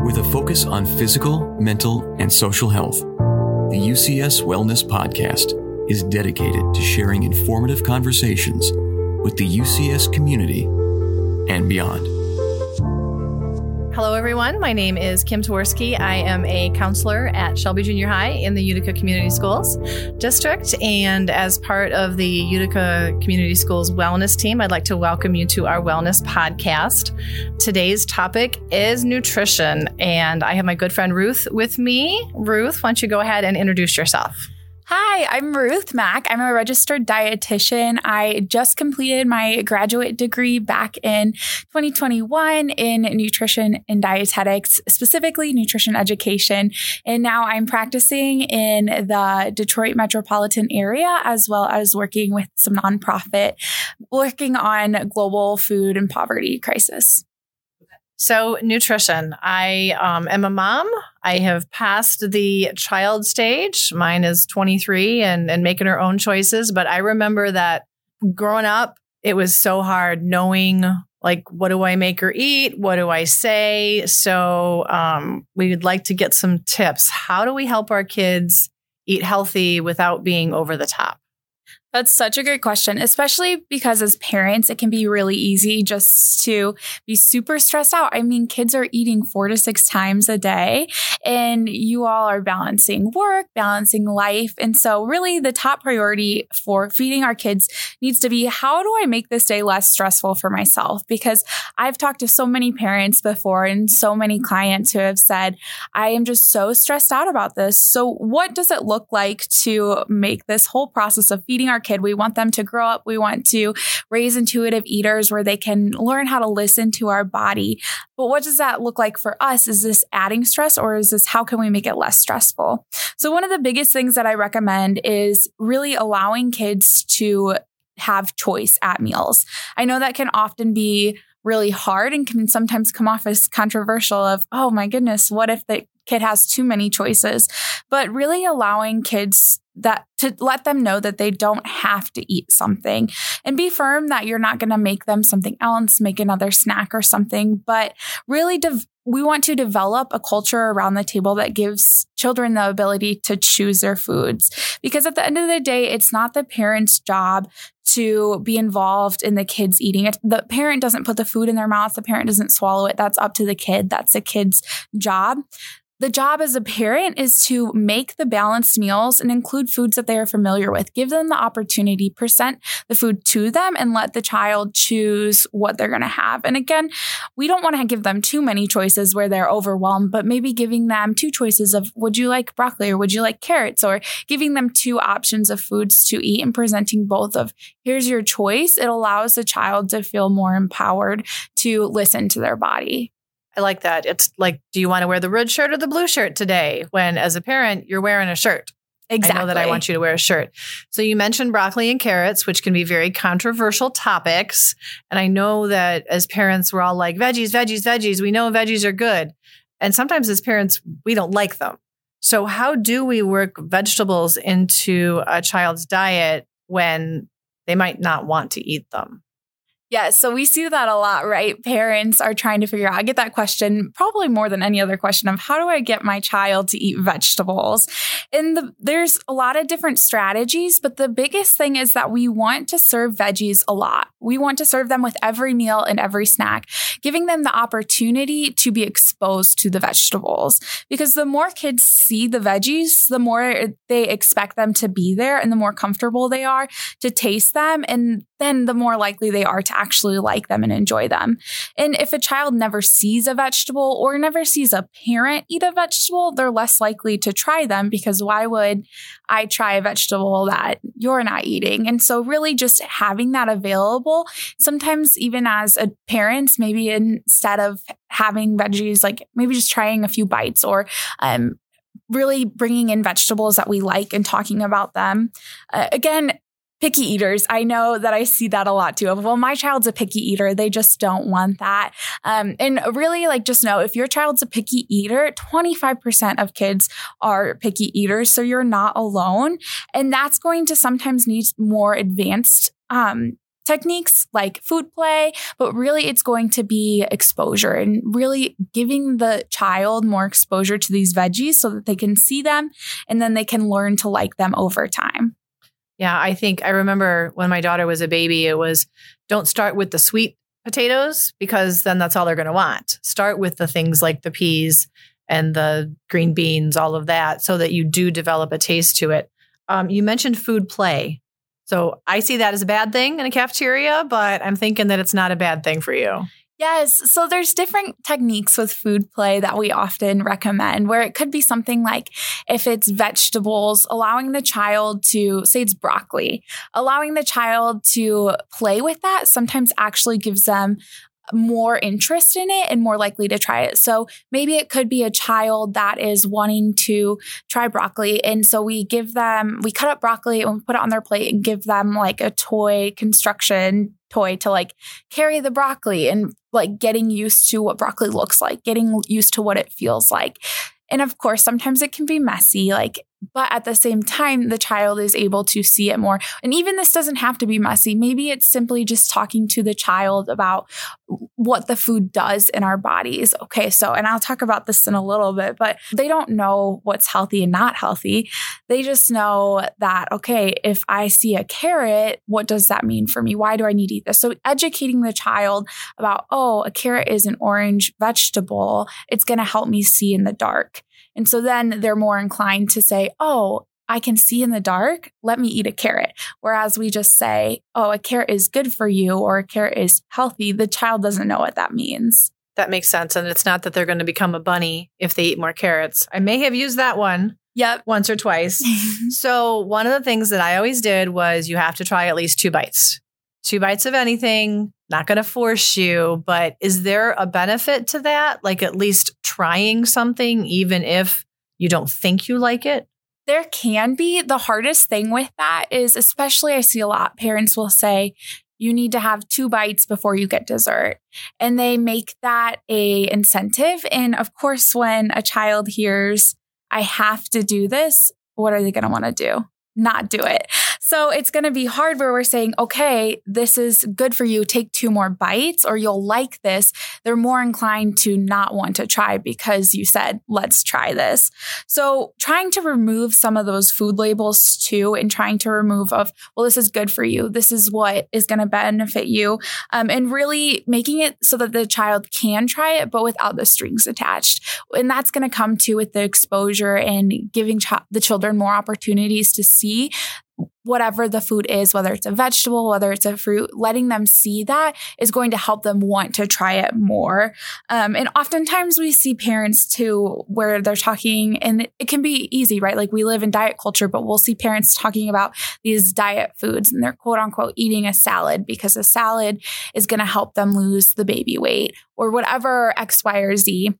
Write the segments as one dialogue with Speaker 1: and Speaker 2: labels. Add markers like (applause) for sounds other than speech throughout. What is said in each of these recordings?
Speaker 1: With a focus on physical, mental, and social health, the UCS Wellness Podcast is dedicated to sharing informative conversations with the UCS community and beyond.
Speaker 2: Hello, everyone. My name is Kim Twarowski. I am a counselor at Shelby Junior High in the Utica Community Schools District. And as part of the Utica Community Schools Wellness team, I'd like to welcome you to our Wellness podcast. Today's topic is nutrition. And I have my good friend Ruth with me. Ruth, why don't you go ahead and introduce yourself?
Speaker 3: Hi, I'm Ruth Mach. I'm a registered dietitian. I just completed my graduate degree back in 2021 in nutrition and dietetics, specifically nutrition education. And now I'm practicing in the Detroit metropolitan area as well as working with some nonprofit, working on global food and poverty crisis.
Speaker 2: So, nutrition. I um, am a mom. I have passed the child stage. Mine is 23 and, and making her own choices. But I remember that growing up, it was so hard knowing like, what do I make her eat? What do I say? So, um, we'd like to get some tips. How do we help our kids eat healthy without being over the top?
Speaker 3: That's such a great question, especially because as parents, it can be really easy just to be super stressed out. I mean, kids are eating four to six times a day, and you all are balancing work, balancing life. And so, really, the top priority for feeding our kids needs to be how do I make this day less stressful for myself? Because I've talked to so many parents before and so many clients who have said, I am just so stressed out about this. So, what does it look like to make this whole process of feeding our kid. We want them to grow up. We want to raise intuitive eaters where they can learn how to listen to our body. But what does that look like for us? Is this adding stress or is this how can we make it less stressful? So, one of the biggest things that I recommend is really allowing kids to have choice at meals. I know that can often be really hard and can sometimes come off as controversial of, oh my goodness, what if the kid has too many choices? But really allowing kids that to let them know that they don't have to eat something and be firm that you're not going to make them something else, make another snack or something, but really dev- we want to develop a culture around the table that gives children the ability to choose their foods. Because at the end of the day, it's not the parent's job to be involved in the kids eating it. The parent doesn't put the food in their mouth. The parent doesn't swallow it. That's up to the kid. That's the kid's job. The job as a parent is to make the balanced meals and include foods that they are familiar with. Give them the opportunity, present the food to them, and let the child choose what they're going to have. And again, we don't want to give them too many choices where they're overwhelmed, but maybe giving them two choices of would you like broccoli or would you like carrots, or giving them two options of foods to eat and presenting both of here's your choice. It allows the child to feel more empowered to listen to their body.
Speaker 2: I like that. It's like, do you want to wear the red shirt or the blue shirt today? When as a parent, you're wearing a shirt.
Speaker 3: Exactly.
Speaker 2: I know that I want you to wear a shirt. So you mentioned broccoli and carrots, which can be very controversial topics. And I know that as parents, we're all like, veggies, veggies, veggies. We know veggies are good. And sometimes as parents, we don't like them. So how do we work vegetables into a child's diet when they might not want to eat them?
Speaker 3: Yeah, so we see that a lot, right? Parents are trying to figure out. I get that question probably more than any other question of how do I get my child to eat vegetables? And the, there's a lot of different strategies, but the biggest thing is that we want to serve veggies a lot. We want to serve them with every meal and every snack, giving them the opportunity to be exposed to the vegetables. Because the more kids see the veggies, the more they expect them to be there and the more comfortable they are to taste them. And then the more likely they are to actually like them and enjoy them. And if a child never sees a vegetable or never sees a parent eat a vegetable, they're less likely to try them because why would I try a vegetable that you're not eating? And so, really, just having that available, sometimes even as a parent, maybe instead of having veggies, like maybe just trying a few bites or um, really bringing in vegetables that we like and talking about them. Uh, again, picky eaters. I know that I see that a lot too. Well, my child's a picky eater. They just don't want that. Um, and really, like, just know if your child's a picky eater, 25% of kids are picky eaters. So you're not alone. And that's going to sometimes need more advanced um, techniques like food play, but really it's going to be exposure and really giving the child more exposure to these veggies so that they can see them and then they can learn to like them over time.
Speaker 2: Yeah, I think I remember when my daughter was a baby, it was don't start with the sweet potatoes because then that's all they're going to want. Start with the things like the peas and the green beans, all of that, so that you do develop a taste to it. Um, you mentioned food play. So I see that as a bad thing in a cafeteria, but I'm thinking that it's not a bad thing for you.
Speaker 3: Yes. So there's different techniques with food play that we often recommend where it could be something like if it's vegetables, allowing the child to say it's broccoli, allowing the child to play with that sometimes actually gives them more interest in it and more likely to try it. So maybe it could be a child that is wanting to try broccoli. And so we give them, we cut up broccoli and put it on their plate and give them like a toy construction toy to like carry the broccoli and like getting used to what broccoli looks like, getting used to what it feels like. And of course, sometimes it can be messy. Like but at the same time, the child is able to see it more. And even this doesn't have to be messy. Maybe it's simply just talking to the child about what the food does in our bodies. Okay, so, and I'll talk about this in a little bit, but they don't know what's healthy and not healthy. They just know that, okay, if I see a carrot, what does that mean for me? Why do I need to eat this? So, educating the child about, oh, a carrot is an orange vegetable, it's going to help me see in the dark. And so then they're more inclined to say, oh, I can see in the dark. Let me eat a carrot. Whereas we just say, oh, a carrot is good for you or a carrot is healthy. The child doesn't know what that means.
Speaker 2: That makes sense. And it's not that they're going to become a bunny if they eat more carrots. I may have used that one.
Speaker 3: Yep.
Speaker 2: Once or twice. (laughs) so, one of the things that I always did was you have to try at least two bites. Two bites of anything, not going to force you, but is there a benefit to that? Like at least trying something, even if you don't think you like it?
Speaker 3: There can be. The hardest thing with that is, especially I see a lot, parents will say, you need to have two bites before you get dessert and they make that a incentive and of course when a child hears i have to do this what are they going to want to do not do it so it's going to be hard where we're saying, okay, this is good for you. Take two more bites or you'll like this. They're more inclined to not want to try because you said, let's try this. So trying to remove some of those food labels too and trying to remove of, well, this is good for you. This is what is going to benefit you. Um, and really making it so that the child can try it, but without the strings attached. And that's going to come to with the exposure and giving ch- the children more opportunities to see whatever the food is, whether it's a vegetable, whether it's a fruit, letting them see that is going to help them want to try it more. Um, and oftentimes we see parents too, where they're talking, and it can be easy, right? Like we live in diet culture, but we'll see parents talking about these diet foods and they're quote unquote eating a salad because a salad is going to help them lose the baby weight or whatever X, Y, or Z.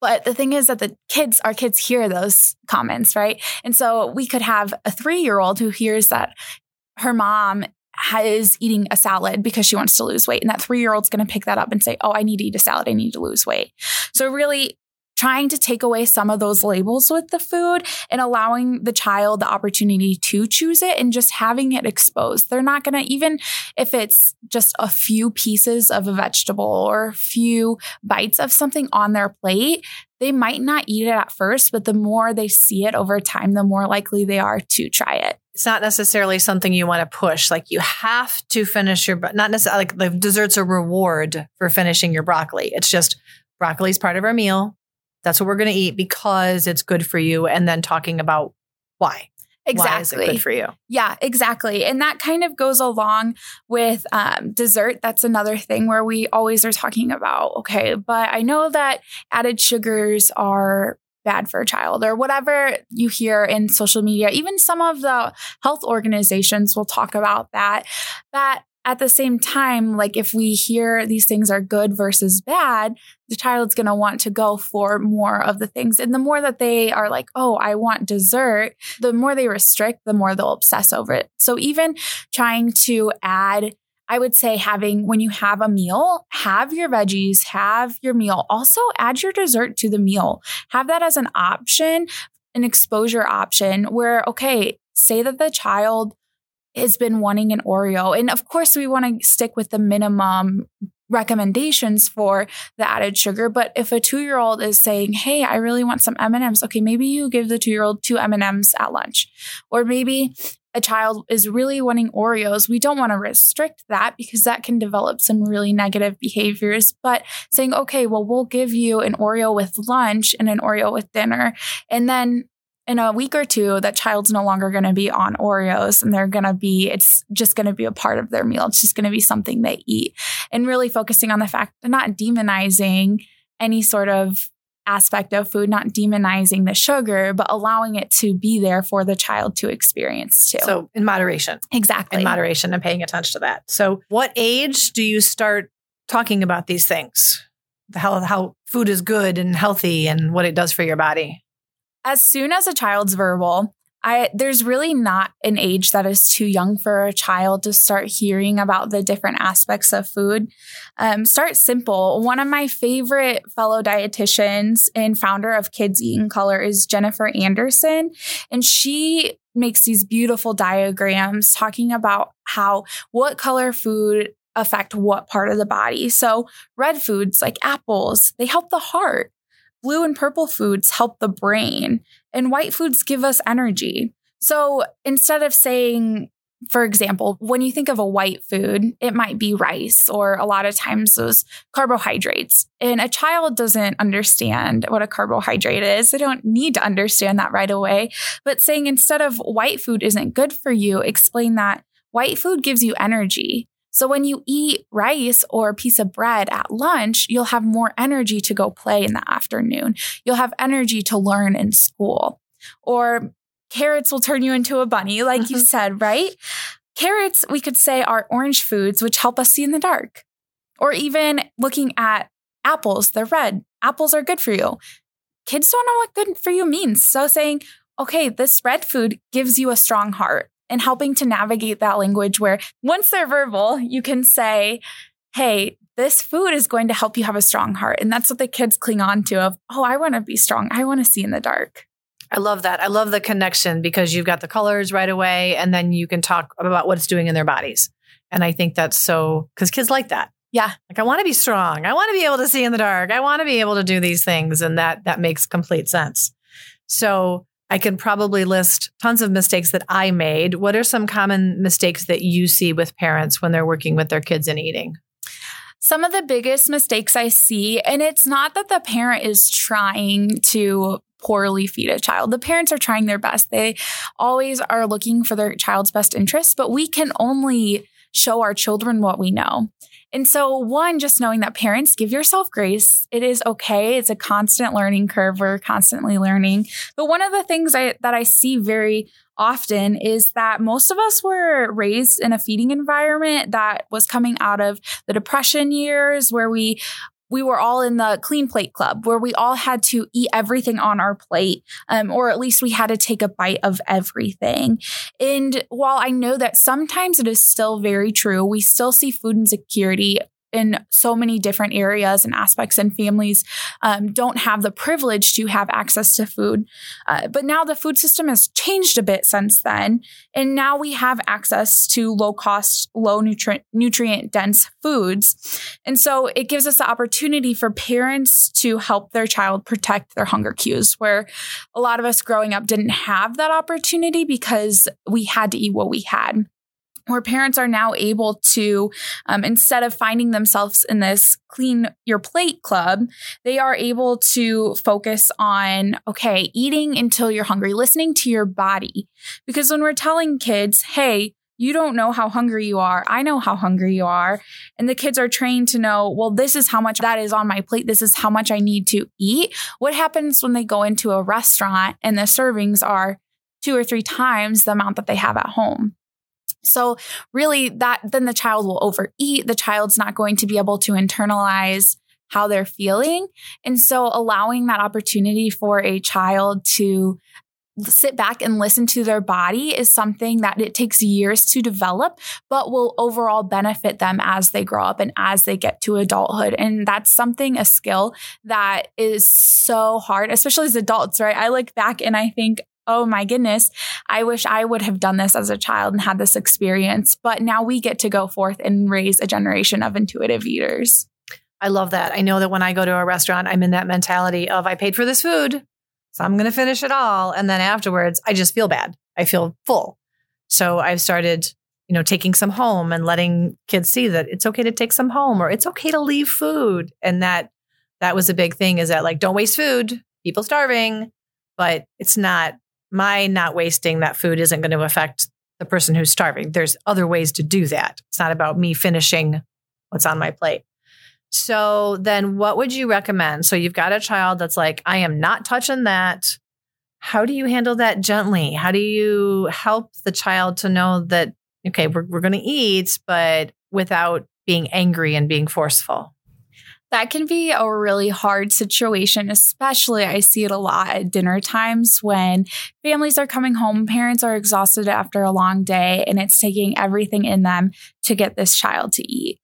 Speaker 3: But the thing is that the kids, our kids hear those comments, right? And so we could have a three year old who hears that her mom is eating a salad because she wants to lose weight. And that three year old's going to pick that up and say, Oh, I need to eat a salad. I need to lose weight. So, really, trying to take away some of those labels with the food and allowing the child the opportunity to choose it and just having it exposed. They're not going to, even if it's just a few pieces of a vegetable or a few bites of something on their plate, they might not eat it at first, but the more they see it over time, the more likely they are to try it.
Speaker 2: It's not necessarily something you want to push. Like you have to finish your, but not necessarily like the dessert's a reward for finishing your broccoli. It's just broccoli is part of our meal. That's what we're going to eat because it's good for you. And then talking about why.
Speaker 3: Exactly.
Speaker 2: Why is it good for you?
Speaker 3: Yeah, exactly. And that kind of goes along with um, dessert. That's another thing where we always are talking about, okay, but I know that added sugars are bad for a child or whatever you hear in social media. Even some of the health organizations will talk about that, that at the same time, like if we hear these things are good versus bad, the child's going to want to go for more of the things. And the more that they are like, oh, I want dessert, the more they restrict, the more they'll obsess over it. So even trying to add I would say having when you have a meal, have your veggies, have your meal. Also add your dessert to the meal. Have that as an option, an exposure option where, okay, say that the child has been wanting an Oreo. And of course, we want to stick with the minimum recommendations for the added sugar but if a 2-year-old is saying hey i really want some m&ms okay maybe you give the 2-year-old two m&ms at lunch or maybe a child is really wanting Oreos, we don't want to restrict that because that can develop some really negative behaviors. But saying, okay, well, we'll give you an Oreo with lunch and an Oreo with dinner. And then in a week or two, that child's no longer going to be on Oreos and they're going to be, it's just going to be a part of their meal. It's just going to be something they eat. And really focusing on the fact that not demonizing any sort of aspect of food, not demonizing the sugar, but allowing it to be there for the child to experience too.
Speaker 2: So, in moderation.
Speaker 3: Exactly.
Speaker 2: In moderation and paying attention to that. So, what age do you start talking about these things? How, how food is good and healthy and what it does for your body?
Speaker 3: As soon as a child's verbal, I there's really not an age that is too young for a child to start hearing about the different aspects of food. Um, start simple. One of my favorite fellow dietitians and founder of Kids Eating Color is Jennifer Anderson, and she makes these beautiful diagrams talking about how what color food affect what part of the body. So red foods like apples, they help the heart. Blue and purple foods help the brain, and white foods give us energy. So instead of saying, for example, when you think of a white food, it might be rice or a lot of times those carbohydrates. And a child doesn't understand what a carbohydrate is. They don't need to understand that right away. But saying instead of white food isn't good for you, explain that white food gives you energy. So when you eat rice or a piece of bread at lunch, you'll have more energy to go play in the afternoon. You'll have energy to learn in school. Or carrots will turn you into a bunny, like mm-hmm. you said, right? Carrots, we could say, are orange foods, which help us see in the dark. Or even looking at apples, they're red. Apples are good for you. Kids don't know what good for you means. So saying, okay, this red food gives you a strong heart and helping to navigate that language where once they're verbal, you can say, Hey, this food is going to help you have a strong heart. And that's what the kids cling on to of, oh, I want to be strong. I want to see in the dark.
Speaker 2: I love that. I love the connection because you've got the colors right away and then you can talk about what it's doing in their bodies. And I think that's so because kids like that.
Speaker 3: Yeah.
Speaker 2: Like I want to be strong. I want to be able to see in the dark. I want to be able to do these things. And that that makes complete sense. So I can probably list tons of mistakes that I made. What are some common mistakes that you see with parents when they're working with their kids and eating?
Speaker 3: Some of the biggest mistakes I see, and it's not that the parent is trying to poorly feed a child. The parents are trying their best. They always are looking for their child's best interest, but we can only show our children what we know. And so, one, just knowing that parents give yourself grace. It is okay. It's a constant learning curve. We're constantly learning. But one of the things I, that I see very often is that most of us were raised in a feeding environment that was coming out of the depression years where we we were all in the clean plate club where we all had to eat everything on our plate, um, or at least we had to take a bite of everything. And while I know that sometimes it is still very true, we still see food insecurity in so many different areas and aspects, and families um, don't have the privilege to have access to food. Uh, but now the food system has changed a bit since then, and now we have access to low cost, low nutrient nutrient dense foods, and so it gives us the opportunity for parents to help their child protect their hunger cues. Where a lot of us growing up didn't have that opportunity because we had to eat what we had where parents are now able to, um, instead of finding themselves in this clean your plate club, they are able to focus on, okay, eating until you're hungry, listening to your body. Because when we're telling kids, hey, you don't know how hungry you are. I know how hungry you are. And the kids are trained to know, well, this is how much that is on my plate. This is how much I need to eat. What happens when they go into a restaurant and the servings are two or three times the amount that they have at home? So really that then the child will overeat. The child's not going to be able to internalize how they're feeling. And so allowing that opportunity for a child to sit back and listen to their body is something that it takes years to develop, but will overall benefit them as they grow up and as they get to adulthood. And that's something, a skill that is so hard, especially as adults, right? I look back and I think, oh my goodness, I wish I would have done this as a child and had this experience. But now we get to go forth and raise a generation of intuitive eaters.
Speaker 2: I love that. I know that when I go to a restaurant, I'm in that mentality of I paid for this food, so I'm going to finish it all. And then afterwards, I just feel bad. I feel full. So I've started, you know, taking some home and letting kids see that it's okay to take some home or it's okay to leave food. And that that was a big thing is that like don't waste food, people starving, but it's not my not wasting that food isn't going to affect the person who's starving. There's other ways to do that. It's not about me finishing what's on my plate. So then what would you recommend? So you've got a child that's like, I am not touching that. How do you handle that gently? How do you help the child to know that, okay, we're, we're going to eat, but without being angry and being forceful?
Speaker 3: That can be a really hard situation, especially I see it a lot at dinner times when families are coming home, parents are exhausted after a long day, and it's taking everything in them to get this child to eat.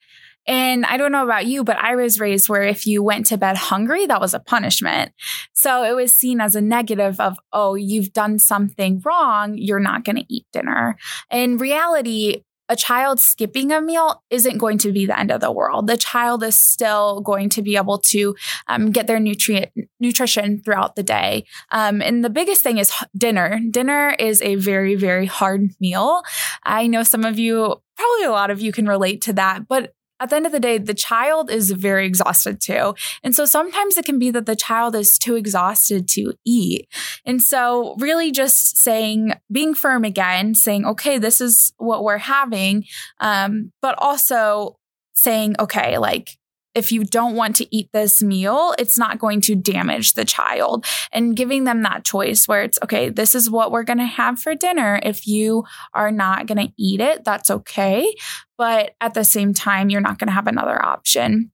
Speaker 3: And I don't know about you, but I was raised where if you went to bed hungry, that was a punishment. So it was seen as a negative of, oh, you've done something wrong. You're not going to eat dinner. In reality, a child skipping a meal isn't going to be the end of the world. The child is still going to be able to um, get their nutrient nutrition throughout the day. Um, and the biggest thing is dinner. Dinner is a very very hard meal. I know some of you, probably a lot of you, can relate to that. But at the end of the day, the child is very exhausted too. And so sometimes it can be that the child is too exhausted to eat. And so, really, just saying, being firm again, saying, okay, this is what we're having, um, but also saying, okay, like, if you don't want to eat this meal, it's not going to damage the child. And giving them that choice where it's, okay, this is what we're going to have for dinner. If you are not going to eat it, that's okay. But at the same time, you're not going to have another option.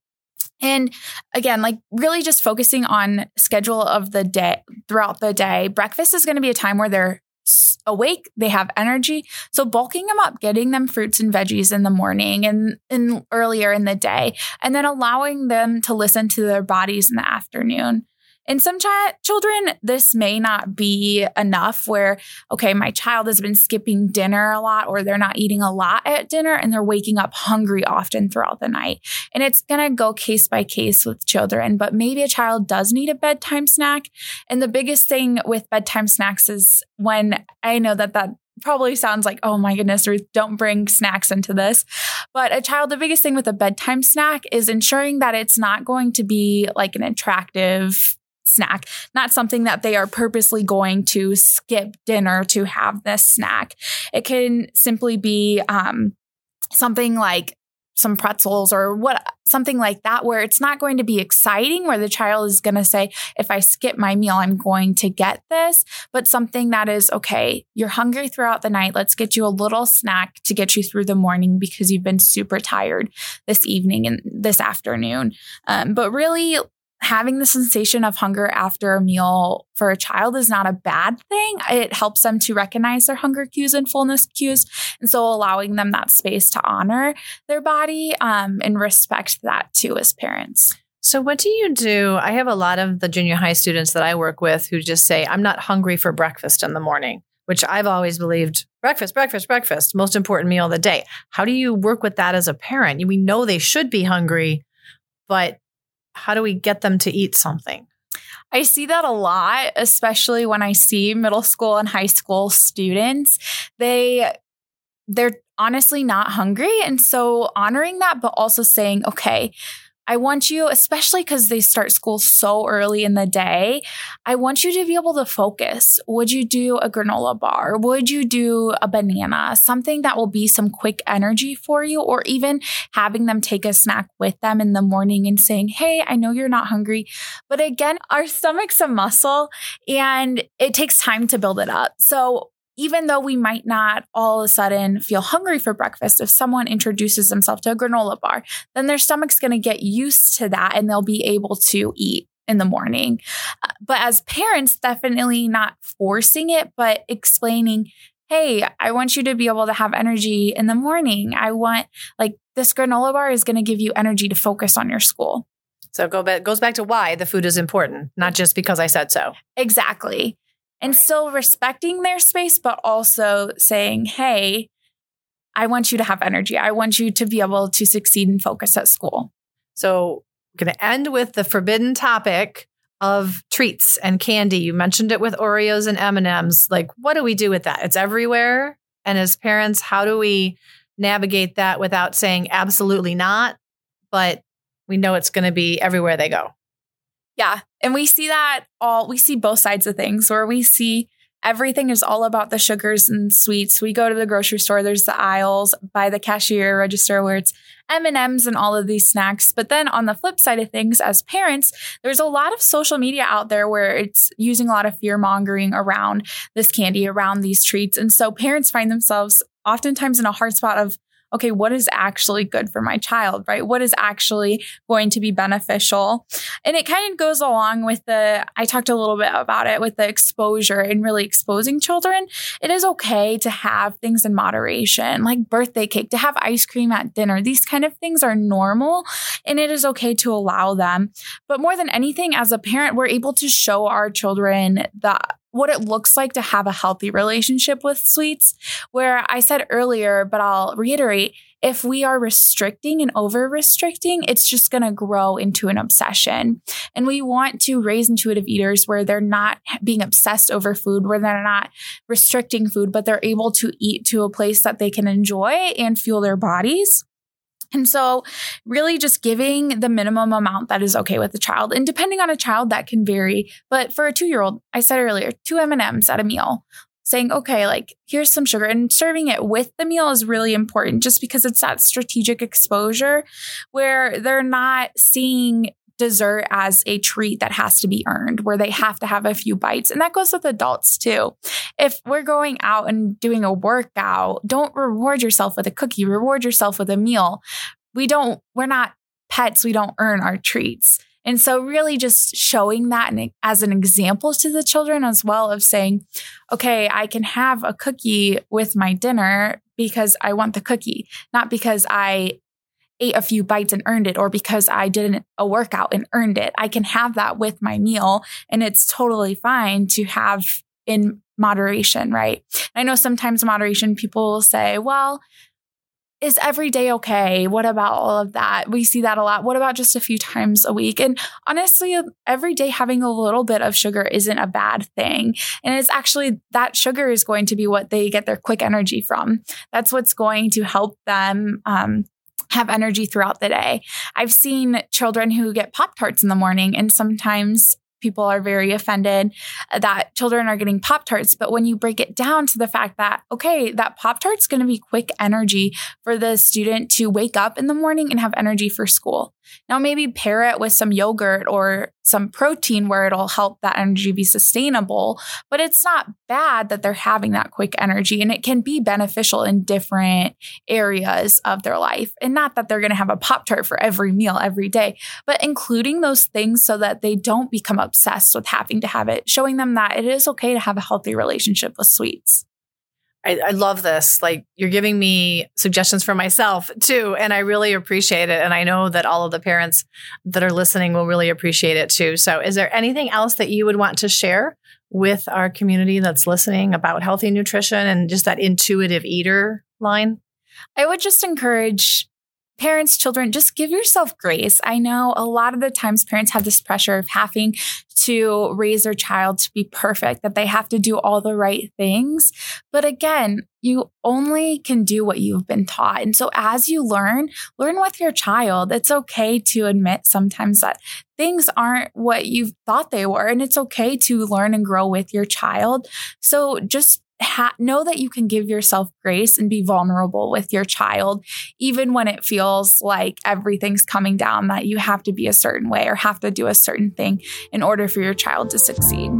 Speaker 3: And again, like really just focusing on schedule of the day throughout the day. Breakfast is going to be a time where they're awake, they have energy. So bulking them up, getting them fruits and veggies in the morning and, and earlier in the day, and then allowing them to listen to their bodies in the afternoon. In some ch- children, this may not be enough where, okay, my child has been skipping dinner a lot or they're not eating a lot at dinner and they're waking up hungry often throughout the night. And it's going to go case by case with children, but maybe a child does need a bedtime snack. And the biggest thing with bedtime snacks is when I know that that probably sounds like, oh my goodness, Ruth, don't bring snacks into this. But a child, the biggest thing with a bedtime snack is ensuring that it's not going to be like an attractive snack, not something that they are purposely going to skip dinner to have this snack. It can simply be um, something like some pretzels or what something like that where it's not going to be exciting where the child is going to say if i skip my meal i'm going to get this. But something that is okay you're hungry throughout the night. Let's get you a little snack to get you through the morning because you've been super tired this evening and this afternoon. Um, but really having the sensation of hunger after a meal for a child is not a bad thing. It helps them to recognize their hunger cues and fullness cues. And so allowing them that space to honor their body um, and respect that too as parents.
Speaker 2: So, what do you do? I have a lot of the junior high students that I work with who just say, I'm not hungry for breakfast in the morning, which I've always believed breakfast, breakfast, breakfast, most important meal of the day. How do you work with that as a parent? We know they should be hungry, but how do we get them to eat something?
Speaker 3: I see that a lot, especially when I see middle school and high school students. They they're honestly not hungry and so honoring that but also saying, "Okay, I want you, especially because they start school so early in the day, I want you to be able to focus. Would you do a granola bar? Would you do a banana? Something that will be some quick energy for you, or even having them take a snack with them in the morning and saying, Hey, I know you're not hungry. But again, our stomach's a muscle and it takes time to build it up. So even though we might not all of a sudden feel hungry for breakfast, if someone introduces themselves to a granola bar, then their stomach's going to get used to that and they'll be able to eat in the morning. Uh, but as parents, definitely not forcing it, but explaining, hey, I want you to be able to have energy in the morning. I want, like, this granola bar is going to give you energy to focus on your school.
Speaker 2: So it go back, goes back to why the food is important, not just because I said so.
Speaker 3: Exactly. And still respecting their space, but also saying, hey, I want you to have energy. I want you to be able to succeed and focus at school.
Speaker 2: So, I'm going to end with the forbidden topic of treats and candy. You mentioned it with Oreos and M&Ms. Like what do we do with that? It's everywhere. And as parents, how do we navigate that without saying absolutely not, but we know it's going to be everywhere they go?
Speaker 3: Yeah. And we see that all, we see both sides of things where we see everything is all about the sugars and sweets. We go to the grocery store, there's the aisles by the cashier register where it's M&Ms and all of these snacks. But then on the flip side of things as parents, there's a lot of social media out there where it's using a lot of fear mongering around this candy, around these treats. And so parents find themselves oftentimes in a hard spot of okay, what is actually good for my child, right? What is actually going to be beneficial? And it kind of goes along with the, I talked a little bit about it with the exposure and really exposing children. It is okay to have things in moderation, like birthday cake, to have ice cream at dinner. These kind of things are normal and it is okay to allow them. But more than anything, as a parent, we're able to show our children the what it looks like to have a healthy relationship with sweets. Where I said earlier, but I'll reiterate if we are restricting and over restricting, it's just going to grow into an obsession. And we want to raise intuitive eaters where they're not being obsessed over food, where they're not restricting food, but they're able to eat to a place that they can enjoy and fuel their bodies. And so, really, just giving the minimum amount that is okay with the child, and depending on a child, that can vary. But for a two-year-old, I said earlier, two M and M's at a meal, saying, "Okay, like here's some sugar," and serving it with the meal is really important, just because it's that strategic exposure where they're not seeing dessert as a treat that has to be earned, where they have to have a few bites. And that goes with adults too. If we're going out and doing a workout, don't reward yourself with a cookie, reward yourself with a meal. We don't, we're not pets, we don't earn our treats. And so, really, just showing that as an example to the children as well of saying, okay, I can have a cookie with my dinner because I want the cookie, not because I ate a few bites and earned it or because I did a workout and earned it. I can have that with my meal and it's totally fine to have in moderation, right? I know sometimes moderation people will say, well, is every day okay? What about all of that? We see that a lot. What about just a few times a week? And honestly, every day having a little bit of sugar isn't a bad thing. And it's actually that sugar is going to be what they get their quick energy from. That's what's going to help them um, have energy throughout the day. I've seen children who get Pop Tarts in the morning, and sometimes people are very offended that children are getting Pop Tarts. But when you break it down to the fact that, okay, that Pop Tart's going to be quick energy for the student to wake up in the morning and have energy for school. Now, maybe pair it with some yogurt or some protein where it'll help that energy be sustainable, but it's not bad that they're having that quick energy and it can be beneficial in different areas of their life. And not that they're going to have a Pop Tart for every meal every day, but including those things so that they don't become obsessed with having to have it, showing them that it is okay to have a healthy relationship with sweets.
Speaker 2: I, I, love this. Like you're giving me suggestions for myself too. And I really appreciate it. And I know that all of the parents that are listening will really appreciate it too. So is there anything else that you would want to share with our community that's listening about healthy nutrition and just that intuitive eater line?
Speaker 3: I would just encourage parents, children, just give yourself grace. I know a lot of the times parents have this pressure of having to raise their child to be perfect, that they have to do all the right things. But again, you only can do what you've been taught. And so as you learn, learn with your child. It's okay to admit sometimes that things aren't what you thought they were. And it's okay to learn and grow with your child. So just ha- know that you can give yourself grace and be vulnerable with your child, even when it feels like everything's coming down, that you have to be a certain way or have to do a certain thing in order for your child to succeed.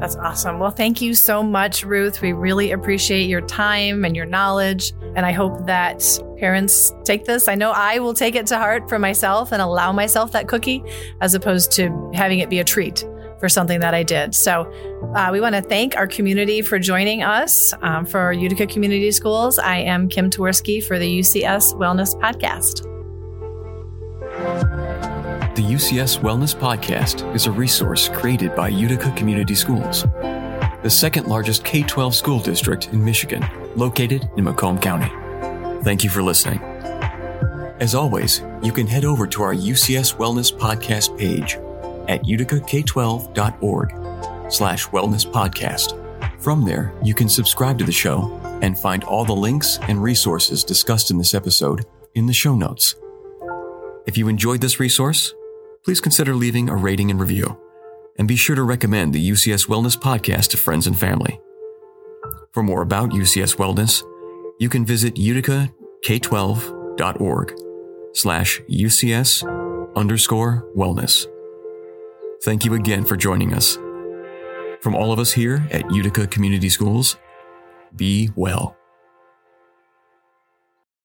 Speaker 2: That's awesome. Well, thank you so much, Ruth. We really appreciate your time and your knowledge. And I hope that parents take this. I know I will take it to heart for myself and allow myself that cookie as opposed to having it be a treat for something that I did. So uh, we want to thank our community for joining us um, for Utica Community Schools. I am Kim Twarowski for the UCS Wellness Podcast.
Speaker 1: The UCS Wellness Podcast is a resource created by Utica Community Schools. the second largest K 12 school district in Michigan, located in Macomb County. Thank you for listening. As always, you can head over to our UCS Wellness Podcast page at uticak12.org slash wellness podcast. From there, you can subscribe to the show and find all the links and resources discussed in this episode in the show notes. If you enjoyed this resource, please consider leaving a rating and review. And be sure to recommend the UCS Wellness podcast to friends and family. For more about UCS Wellness, you can visit uticak12.org slash UCS underscore wellness. Thank you again for joining us. From all of us here at Utica Community Schools, be well.